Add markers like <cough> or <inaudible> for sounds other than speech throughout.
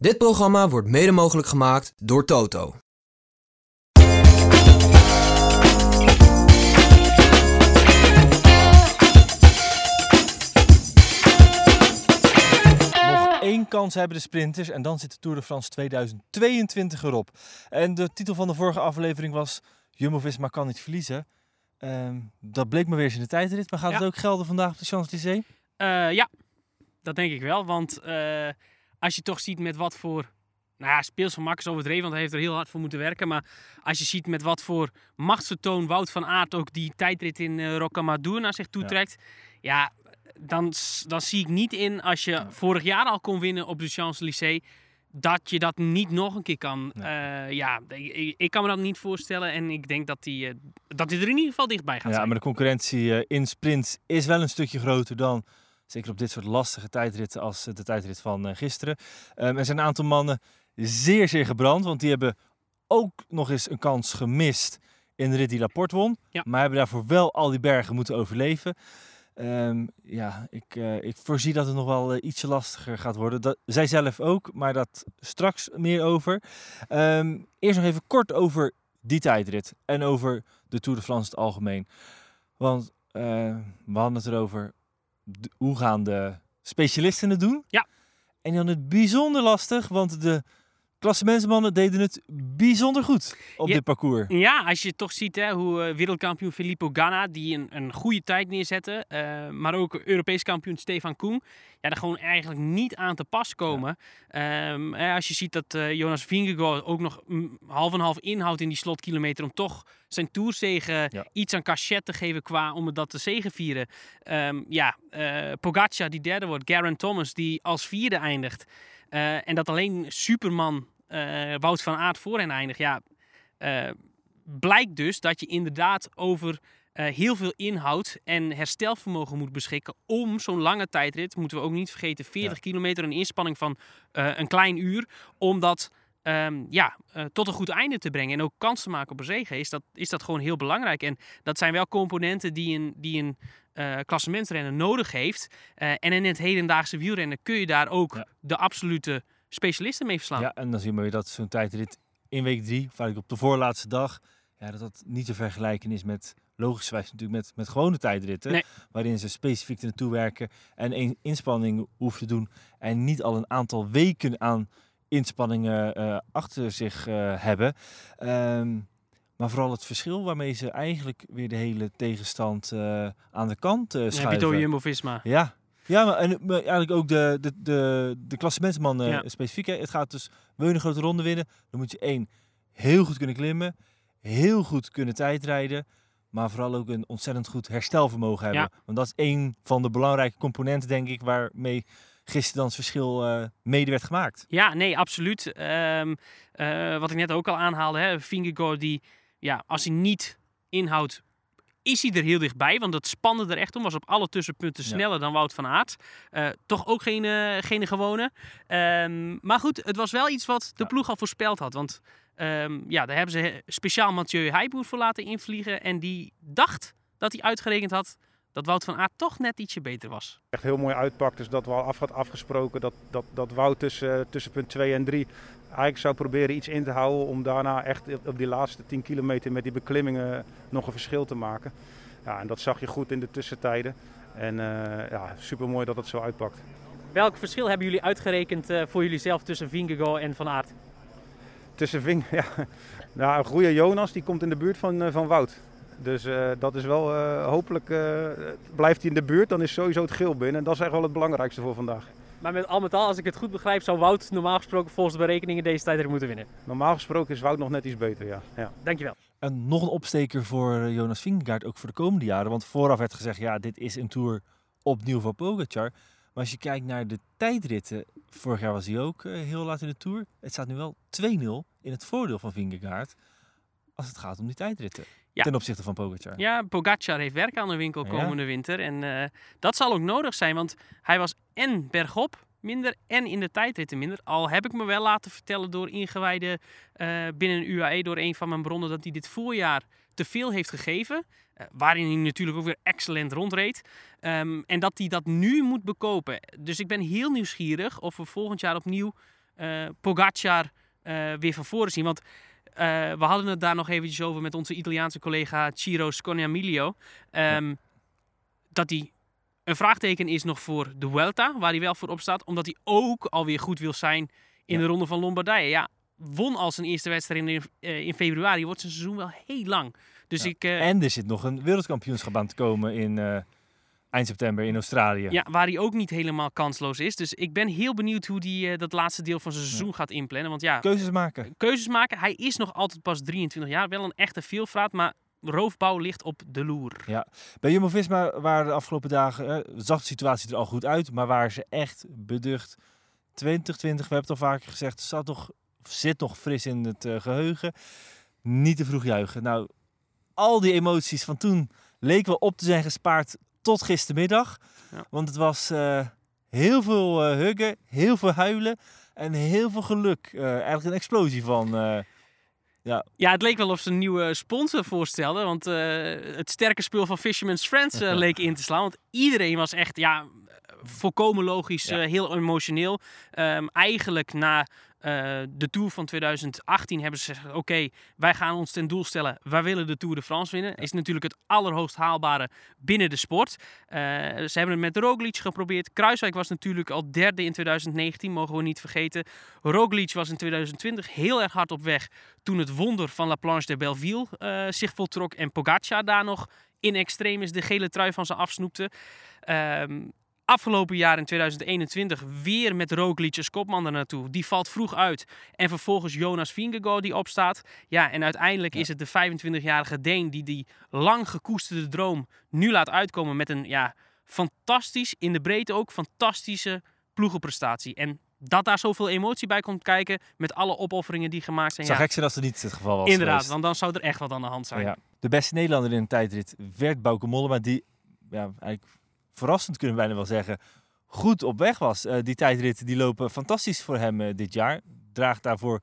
Dit programma wordt mede mogelijk gemaakt door Toto. Nog één kans hebben de sprinters en dan zit de Tour de France 2022 erop. En de titel van de vorige aflevering was Jumbo-Visma kan niet verliezen. Ehm, dat bleek me weer eens in de tijdrit, maar gaat Ja. het ook gelden vandaag op de Champs-Élysées? Eh, ja, dat denk ik wel. Want eh, als je toch ziet met wat voor... Nou ja, speelsvermak is overdreven, want hij heeft er heel hard voor moeten werken. Maar als je ziet met wat voor machtsvertoon Wout van Aert ook die tijdrit in uh, Rocamadour naar zich toetrekt. Ja, dan, s- dan zie ik niet in als je vorig jaar al kon winnen op de Champs-Élysées... dat je dat niet nog een keer kan. Nee. Eh, ja, ik, ik kan me dat niet voorstellen. En ik denk dat hij dat hij er in ieder geval dichtbij gaat Ja, zijn. maar de concurrentie eh, in sprint is wel een stukje groter dan, zeker op dit soort lastige tijdritten als eh, de tijdrit van eh, gisteren. Ehm, er zijn een aantal mannen zeer, zeer gebrand, want die hebben ook nog eens een kans gemist in de rit die Laporte won. Ja. Maar hebben daarvoor wel al die bergen moeten overleven. Ehm, ja, ik, eh, ik voorzie dat het nog wel eh, ietsje lastiger gaat worden. Dat, zij zelf ook, maar dat straks meer over. Ehm, eerst nog even kort over die tijdrit en over de Tour de France in het algemeen. Want we hadden het erover, hoe gaan de specialisten het doen? Ja. En hadden het bijzonder lastig, want de klassementsmannen deden het bijzonder goed op Ja. dit parcours. Ja, als je toch ziet hè, hoe eh, wereldkampioen Filippo Ganna, die een, een goede tijd neerzette, eh, maar ook Europees kampioen Stefan Koen, ja, er gewoon eigenlijk niet aan te pas komen. Ehm, als je ziet dat eh, Jonas Vingegaard ook nog half en half inhoudt in die slotkilometer om toch zijn toerzegen Ja. iets aan cachet te geven qua om het dat te zegenvieren. Ehm ja, eh Pogacar die derde wordt, Garen Thomas die als vierde eindigt. Eh, en dat alleen Superman eh, Wout van Aert voor hen eindigt. Ja, blijkt dus dat je inderdaad over heel veel inhoud en herstelvermogen moet beschikken om zo'n lange tijdrit, moeten we ook niet vergeten, 40 kilometer, een inspanning van een klein uur, om dat ehm, ja, eh, tot een goed einde te brengen en ook kans te maken op een zege, is dat, is dat gewoon heel belangrijk. En dat zijn wel componenten die een, die een eh klassementsrenner nodig heeft. Eh, en in het hedendaagse wielrennen kun je daar ook Ja. de absolute specialisten mee verslaan. Ja, en dan zien we weer dat zo'n tijdrit in week drie, of eigenlijk op de voorlaatste dag, ja, dat dat niet te vergelijken is met, logischerwijs natuurlijk, met, met gewone tijdritten. Nee. Waarin ze specifiek er naartoe werken en één inspanning hoeven te doen. En niet al een aantal weken aan inspanningen eh, achter zich eh, hebben. Ehm, maar vooral het verschil waarmee ze eigenlijk weer de hele tegenstand eh, aan de kant schuiven. over Jumbo-Visma. Ja, ja maar, en, maar eigenlijk ook de, de, de, de klassementsman Ja. specifiek. hè. Het gaat dus, wil je een grote ronde winnen, dan moet je één, heel goed kunnen klimmen, heel goed kunnen tijdrijden, maar vooral ook een ontzettend goed herstelvermogen hebben. Ja. Want dat is één van de belangrijke componenten, denk ik, waarmee gisteren dan het verschil eh, mede werd gemaakt. Ja, nee, absoluut. Ehm, eh, wat ik net ook al aanhaalde, hè, Vingegaard die, ja, als hij niet inhoudt, is hij er heel dichtbij. Want dat spande er echt om. Was op alle tussenpunten Ja. sneller dan Wout van Aert. Eh, toch ook geen, geen gewone. Ehm, maar goed, het was wel iets wat de ploeg al voorspeld had. Want ehm, ja, daar hebben ze speciaal Mathieu Heijboer voor laten invliegen. En die dacht dat hij uitgerekend had dat Wout van Aert toch net ietsje beter was. echt heel mooi uitpakt. Dus dat we al af had afgesproken dat, dat, dat Wout tussen, tussen punt 2 en 3 eigenlijk zou proberen iets in te houden om daarna echt op, die laatste 10 kilometer met die beklimmingen nog een verschil te maken. Ja, en dat zag je goed in de tussentijden. En eh ja, super mooi dat het zo uitpakt. Welk verschil hebben jullie uitgerekend eh, voor jullie zelf tussen Vingegaard en Van Aert? Tussen Ving, <laughs> ja, nou, een goede Jonas die komt in de buurt van, eh, van Wout. Dus eh, dat is wel, eh, hopelijk eh, blijft hij in de buurt, dan is sowieso het geel binnen. En dat is echt wel het belangrijkste voor vandaag. Maar met al met al, als ik het goed begrijp, zou Wout normaal gesproken volgens de berekeningen deze tijdrit moeten winnen. Normaal gesproken is Wout nog net iets beter, ja. ja. Dankjewel. En nog een opsteker voor Jonas Vingegaard, ook voor de komende jaren. Want vooraf werd gezegd, ja, dit is een Tour opnieuw voor Pogacar. Maar als je kijkt naar de tijdritten, vorig jaar was hij ook heel laat in de Tour. Het staat nu wel 2-0 in het voordeel van Vingegaard als het gaat om die tijdritten. Ja. Ten opzichte van Pogacar. Ja, Pogacar heeft werk aan de winkel Ja. komende winter. En eh, dat zal ook nodig zijn, want hij was en bergop minder en in de tijdritten minder. Al heb ik me wel laten vertellen door ingewijden eh, binnen een UAE, door een van mijn bronnen, dat hij dit voorjaar te veel heeft gegeven. eh, waarin hij natuurlijk ook weer excellent rondreed. Ehm, en dat hij dat nu moet bekopen. Dus ik ben heel nieuwsgierig of we volgend jaar opnieuw Pogacar weer van voren zien. Want we hadden het daar nog eventjes over met onze Italiaanse collega Ciro Sconiamilio. Um, Dat hij een vraagteken is nog voor de Vuelta, waar hij wel voor op staat. Omdat hij ook alweer goed wil zijn in de Ronde van Lombardije. Ja, won al zijn eerste wedstrijd in, in februari. Wordt zijn seizoen wel heel lang. Dus ik, uh, en er zit nog een wereldkampioenschap aan te komen in uh, eind september in Australië. Ja, waar hij ook niet helemaal kansloos is. Dus ik ben heel benieuwd hoe hij uh, dat laatste deel van zijn seizoen gaat inplannen. Want ja, keuzes maken. Keuzes maken. Hij is nog altijd pas 23 jaar. Wel een echte veelvraat, maar roofbouw ligt op de loer. Ja, bij Jumbo-Visma waren de afgelopen dagen, eh, zag de situatie er al goed uit, maar waren ze echt beducht. 2020, we hebben het al vaker gezegd, zat toch, zit nog fris in het uh, geheugen. Niet te vroeg juichen. Nou, al die emoties van toen leken wel op te zijn gespaard tot gistermiddag. Ja. Want het was uh, heel veel uh, huggen, heel veel huilen en heel veel geluk. Uh, eigenlijk een explosie van... ja. ja, het leek wel of ze een nieuwe sponsor voorstelden. Want het sterke spul van Fisherman's Friends <laughs> leek in te slaan. Want iedereen was echt, ja, volkomen logisch, ja. heel emotioneel. Um, eigenlijk na uh, de Tour van 2018 hebben ze gezegd: oké, wij gaan ons ten doel stellen. Wij willen de Tour de France winnen. Is natuurlijk het allerhoogst haalbare binnen de sport. Uh, ze hebben het met Roglic geprobeerd. Kruiswijk was natuurlijk al derde in 2019, mogen we niet vergeten. Roglic was in 2020 heel erg hard op weg toen het wonder van La Planche de Belleville uh, zich voltrok en Pogacar daar nog in extremis de gele trui van ze afsnoepte. Um, Afgelopen jaar in 2021 weer met Roglic als kopman er naartoe. Die valt vroeg uit. En vervolgens Jonas Vingegaard die opstaat. Ja, en uiteindelijk is het de 25-jarige Deen die die lang gekoesterde droom nu laat uitkomen met een ja, fantastisch, in de breedte ook fantastische ploegenprestatie. En dat daar zoveel emotie bij komt kijken met alle opofferingen die gemaakt zijn. Zou ja. gek zijn als het niet het geval was Inderdaad, geweest. want dan zou er echt wat aan de hand zijn. Ja. De beste Nederlander in een tijdrit werd Bauke Mollema, die ja, eigenlijk verrassend kunnen we bijna wel zeggen, goed op weg was. Uh, die tijdritten die lopen fantastisch voor hem uh, dit jaar. Draagt daarvoor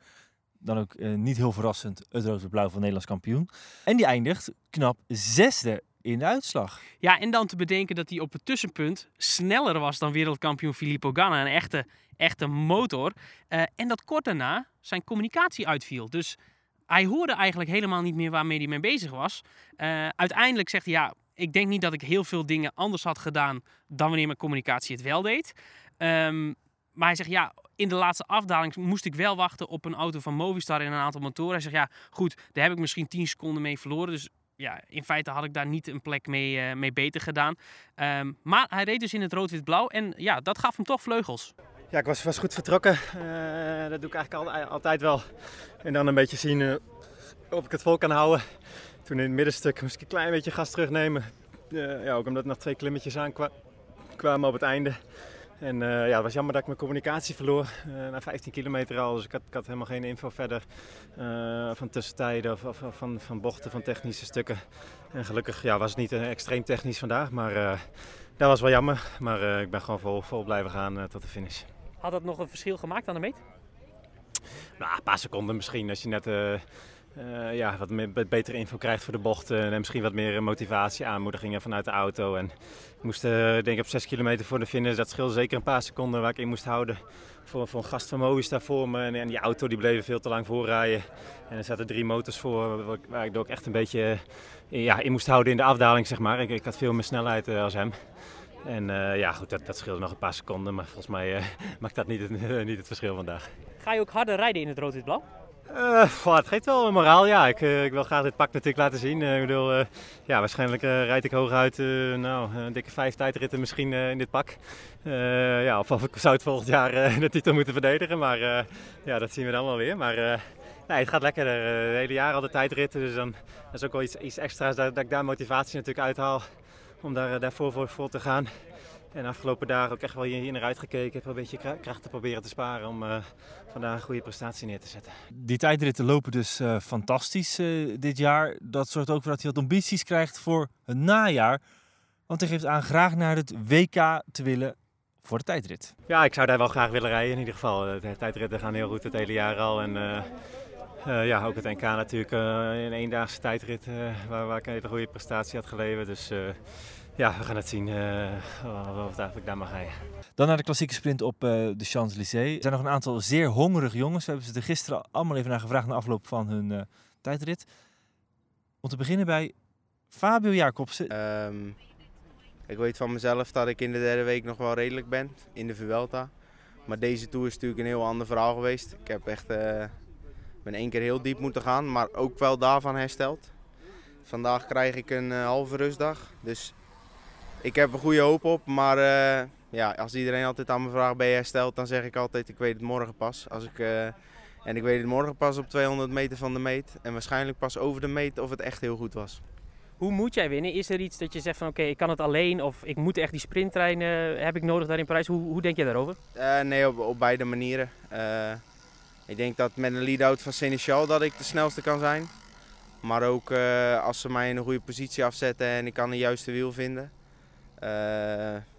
dan ook uh, niet heel verrassend het rood blauw van Nederlands kampioen. En die eindigt knap zesde in de uitslag. Ja, en dan te bedenken dat hij op het tussenpunt sneller was dan wereldkampioen Filippo Ganna. Een echte, echte motor. en dat kort daarna zijn communicatie uitviel. Dus hij hoorde eigenlijk helemaal niet meer waarmee hij mee bezig was. uiteindelijk zegt hij, ja, ik denk niet dat ik heel veel dingen anders had gedaan dan wanneer mijn communicatie het wel deed. Um, maar hij zegt, ja, in de laatste afdaling moest ik wel wachten op een auto van Movistar en een aantal motoren. Hij zegt, ja, goed, daar heb ik misschien 10 seconden mee verloren. Dus ja, in feite had ik daar niet een plek mee, uh, mee beter gedaan. Um, maar hij reed dus in het rood-wit-blauw en ja, dat gaf hem toch vleugels. Ja, ik was, was goed vertrokken. Uh, dat doe ik eigenlijk al, altijd wel. En dan een beetje zien of ik het vol kan houden. Toen in het middenstuk moest ik een klein beetje gas terugnemen. Uh, ja, ook omdat er nog twee klimmetjes aankwamen op het einde. En uh, ja, het was jammer dat ik mijn communicatie verloor uh, na 15 kilometer al. Dus ik had, ik had helemaal geen info verder van tussentijden of, of, van, van bochten, van technische stukken. En gelukkig ja, was het niet extreem technisch vandaag, maar dat was wel jammer. Maar ik ben gewoon vol, vol blijven gaan tot de finish. Had dat nog een verschil gemaakt aan de meet? Nou, een paar seconden misschien als je net uh, ja, wat meer, betere info krijgt voor de bochten. En misschien wat meer motivatie, aanmoedigingen vanuit de auto. En ik moest, denk ik, op 6 kilometer voor de finish. Dat scheelde zeker een paar seconden waar ik in moest houden. Voor, voor een gast van voor me. En, en, die auto die bleef veel te lang voorrijden. En er zaten drie motors voor waar ik ook echt een beetje ja, in moest houden in de afdaling, zeg maar. Ik, ik had veel meer snelheid als hem. En ja, goed, dat, dat scheelde nog een paar seconden. Maar volgens mij <laughs> maakt dat niet het, <laughs> niet het verschil vandaag. Ga je ook harder rijden in het rood-wit-blauw? Uh, het geeft wel een moraal, ja. Ik, uh, ik, wil graag dit pak natuurlijk laten zien. Uh, ik bedoel, ja, waarschijnlijk rijd ik hooguit nou, een dikke vijf tijdritten misschien in dit pak. ja, of, of ik zou het volgend jaar de titel moeten verdedigen, maar ja, dat zien we dan wel weer. Maar nee, het gaat lekker. Het hele jaar al de tijdritten, dus dan dat is ook wel iets, iets extra's dat, ik daar motivatie natuurlijk uithaal om daar, daarvoor voor, voor te gaan. En de afgelopen dagen ook echt wel hier naar uitgekeken. Ik heb een beetje kracht te proberen te sparen om uh, vandaag een goede prestatie neer te zetten. Die tijdritten lopen dus uh, fantastisch uh, dit jaar. Dat zorgt ook voor dat hij wat ambities krijgt voor het najaar. Want hij geeft aan graag naar het WK te willen voor de tijdrit. Ja, ik zou daar wel graag willen rijden in ieder geval. De tijdritten gaan heel goed het hele jaar al. En, ja, ook het NK natuurlijk een eendaagse tijdrit waar, waar ik een hele goede prestatie had geleverd. Dus Ja, we gaan het zien uh, of ik daar mag rijden. Dan naar de klassieke sprint op uh, de Champs-Élysées. Er zijn nog een aantal zeer hongerige jongens. We hebben ze er gisteren allemaal even naar gevraagd na afloop van hun uh, tijdrit. Om te beginnen bij Fabio Jacobsen. Um, ik weet van mezelf dat ik in de derde week nog wel redelijk ben in de Vuelta. Maar deze Tour is natuurlijk een heel ander verhaal geweest. Ik heb echt, uh, ben één keer heel diep moeten gaan, maar ook wel daarvan hersteld. Vandaag krijg ik een uh, halve rustdag, dus ik heb een goede hoop op. Maar uh, ja, als iedereen altijd aan me vraagt, ben je hersteld? Dan zeg ik altijd, ik weet het morgen pas. Als ik, en ik weet het morgen pas op 200 meter van de meet. En waarschijnlijk pas over de meet of het echt heel goed was. Hoe moet jij winnen? Is er iets dat je zegt van oké, ik kan het alleen of ik moet echt die sprinttrein uh, heb ik nodig daar in Parijs? Hoe, hoe denk je daarover? Nee, op, op, beide manieren. Ik denk dat met een lead-out van Seneschal dat ik de snelste kan zijn. Maar ook als ze mij in een goede positie afzetten en ik kan de juiste wiel vinden.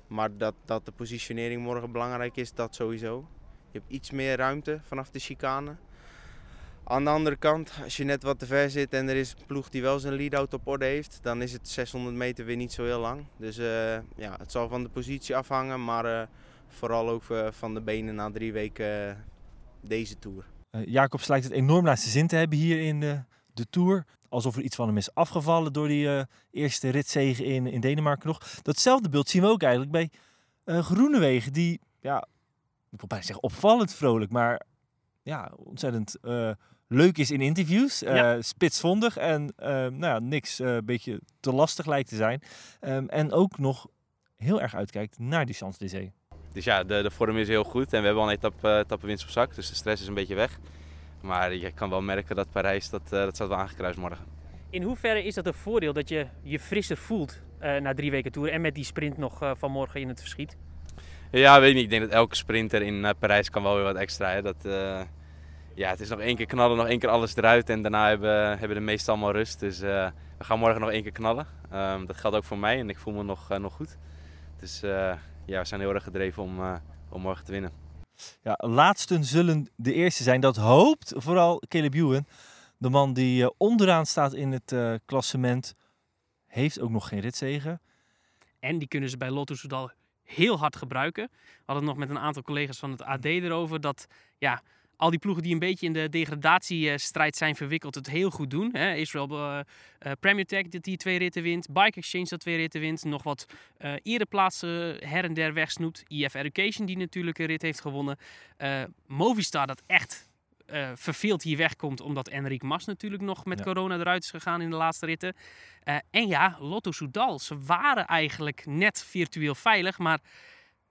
Maar dat, dat de positionering morgen belangrijk is, dat sowieso. Je hebt iets meer ruimte vanaf de chicane. Aan de andere kant, als je net wat te ver zit en er is een ploeg die wel zijn lead-out op orde heeft, dan is het 600 meter weer niet zo heel lang. Dus uh, ja, het zal van de positie afhangen, maar uh, vooral ook van de benen na drie weken deze Tour. Jacobs lijkt het enorm naar zijn zin te hebben hier in de, de Tour. Alsof er iets van hem is afgevallen door die eerste ritzegen in, in Denemarken nog. Datzelfde beeld zien we ook eigenlijk bij Groenewegen, die, ja, ik wil bijna zeggen opvallend vrolijk, maar ja, ontzettend leuk is in interviews. Uh, Spitsvondig en uh, nou ja, niks een uh, beetje te lastig lijkt te zijn. Um, en ook nog heel erg uitkijkt naar die Champs-Élysées. Dus ja, de, de vorm is heel goed en we hebben al een etappe, etappe winst op zak. Dus de stress is een beetje weg. Maar je kan wel merken dat Parijs, dat, dat staat wel aangekruist morgen. In hoeverre is dat een voordeel dat je je frisser voelt na drie weken toer en met die sprint nog van morgen in het verschiet? Ja, weet niet. Ik denk dat elke sprinter in Parijs kan wel weer wat extra. Hè. Dat, ja, het is nog één keer knallen, nog één keer alles eruit. En daarna hebben, hebben de meesten allemaal rust. Dus uh, we gaan morgen nog één keer knallen. Um, dat geldt ook voor mij en ik voel me nog, uh, nog goed. Dus uh, ja, we zijn heel erg gedreven om, om morgen te winnen. Ja, laatsten zullen de eerste zijn. Dat hoopt vooral Caleb Ewan. De man die onderaan staat in het klassement. Heeft ook nog geen ritzegen. En die kunnen ze bij Lotto Soudal heel hard gebruiken. We hadden het nog met een aantal collega's van het AD erover. Dat ja, al die ploegen die een beetje in de degradatiestrijd zijn verwikkeld, het heel goed doen. Hè? Israel uh, uh, Premier Tech dat die twee ritten wint. Bike Exchange dat twee ritten wint. Nog wat uh, ereplaatsen her en der wegsnoept. IF Education die natuurlijk een rit heeft gewonnen. Movistar dat echt uh, verveeld hier wegkomt. Omdat Enric Mas natuurlijk nog met ja. corona eruit is gegaan in de laatste ritten. Uh, en ja, Lotto Soudal. Ze waren eigenlijk net virtueel veilig. Maar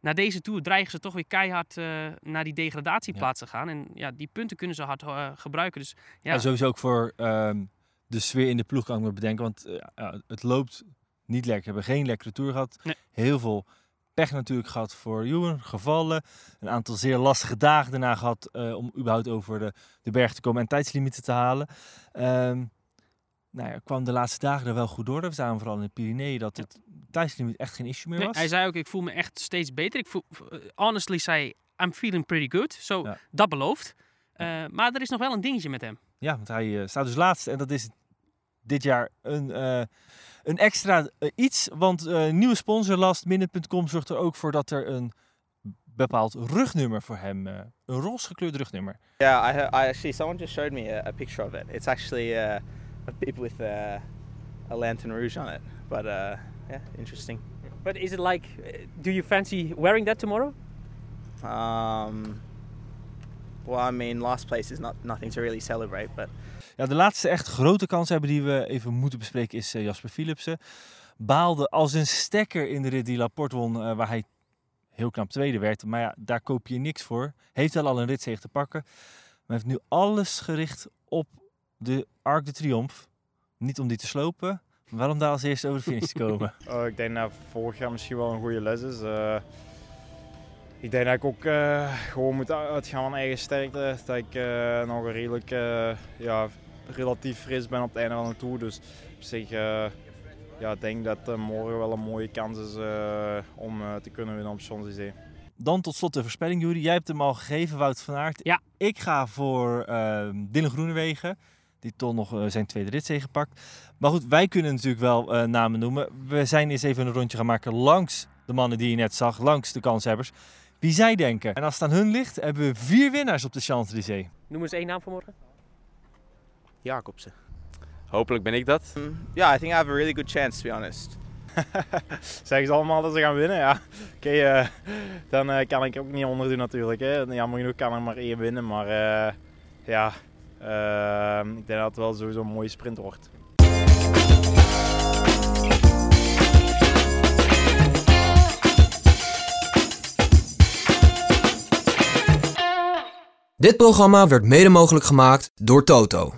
na deze tour dreigen ze toch weer keihard uh, naar die degradatieplaats ja. te gaan. En ja, die punten kunnen ze hard uh, gebruiken. Dus, ja. En sowieso ook voor um, de sfeer in de ploeg kan ik me bedenken. Want uh, ja, het loopt niet lekker. We hebben geen lekkere tour gehad. Nee. Heel veel pech natuurlijk gehad voor Ewan. Gevallen. Een aantal zeer lastige dagen daarna gehad om überhaupt over de, de berg te komen en tijdslimieten te halen. Um, nou ja, kwam de laatste dagen er wel goed door. We zagen vooral in de Pyreneeën dat het tijdslimiet echt geen issue meer was. Nee, hij zei ook, ik voel me echt steeds beter. Ik voel, honestly zei, I'm feeling pretty good. Zo, so, ja. dat belooft. Uh, maar er is nog wel een dingetje met hem. Ja, want hij uh, staat dus laatst en dat is dit jaar een, uh, een extra iets. Want nieuwe sponsor lastminute.com zorgt er ook voor dat er een bepaald rugnummer voor hem, een roze gekleurd rugnummer. Yeah, I, I actually someone just showed me a, a picture of it. It's actually a bib with a, a lantern rouge on it, but uh, yeah, interesting. But is it like, do you fancy wearing that tomorrow? Um, well, I mean, last place is not nothing to really celebrate, but. Ja, de laatste echt grote kans hebben die we even moeten bespreken is uh, Jasper Philipsen. Baalde als een stekker in de rit die Laporte won, uh, waar hij heel knap tweede werd. Maar ja, daar koop je niks voor. Heeft wel al een ritzege te pakken. Maar heeft nu alles gericht op de Arc de Triomphe. Niet om die te slopen, maar wel om daar als eerste over de finish te komen. <laughs> oh, ik denk dat vorig jaar misschien wel een goede les is. Uh, ik denk dat ik ook uh, gewoon moet uitgaan van eigen sterkte. Dat ik uh, nog redelijk ja, relatief fris ben op het einde van de tour. Dus op zich ja, ik denk dat morgen wel een mooie kans is om te kunnen winnen op Champs-Élysées. Dan tot slot de voorspelling, Jury. Jij hebt hem al gegeven, Wout van Aert. Ja. Ik ga voor Dylan Groenewegen. Die toch nog eh, zijn tweede ritzege pakt. Maar goed, wij kunnen natuurlijk wel eh, namen noemen. We zijn eens even een rondje gaan maken langs de mannen die je net zag, langs de kanshebbers. Wie zij denken. En als het aan hun ligt, hebben we vier winnaars op de Champs-Élysées. Noem eens één naam voor morgen. Jacobsen. Hopelijk ben ik dat. Yeah, I think I have a really good chance, to be honest. <laughs> Zeggen ze allemaal dat ze gaan winnen? Ja, oké, eh, dan eh, kan ik ook niet onderdoen natuurlijk. Hè. Jammer genoeg kan er maar één winnen, maar eh, ja, ik denk dat het wel sowieso een mooie sprint wordt. Dit programma werd mede mogelijk gemaakt door Toto.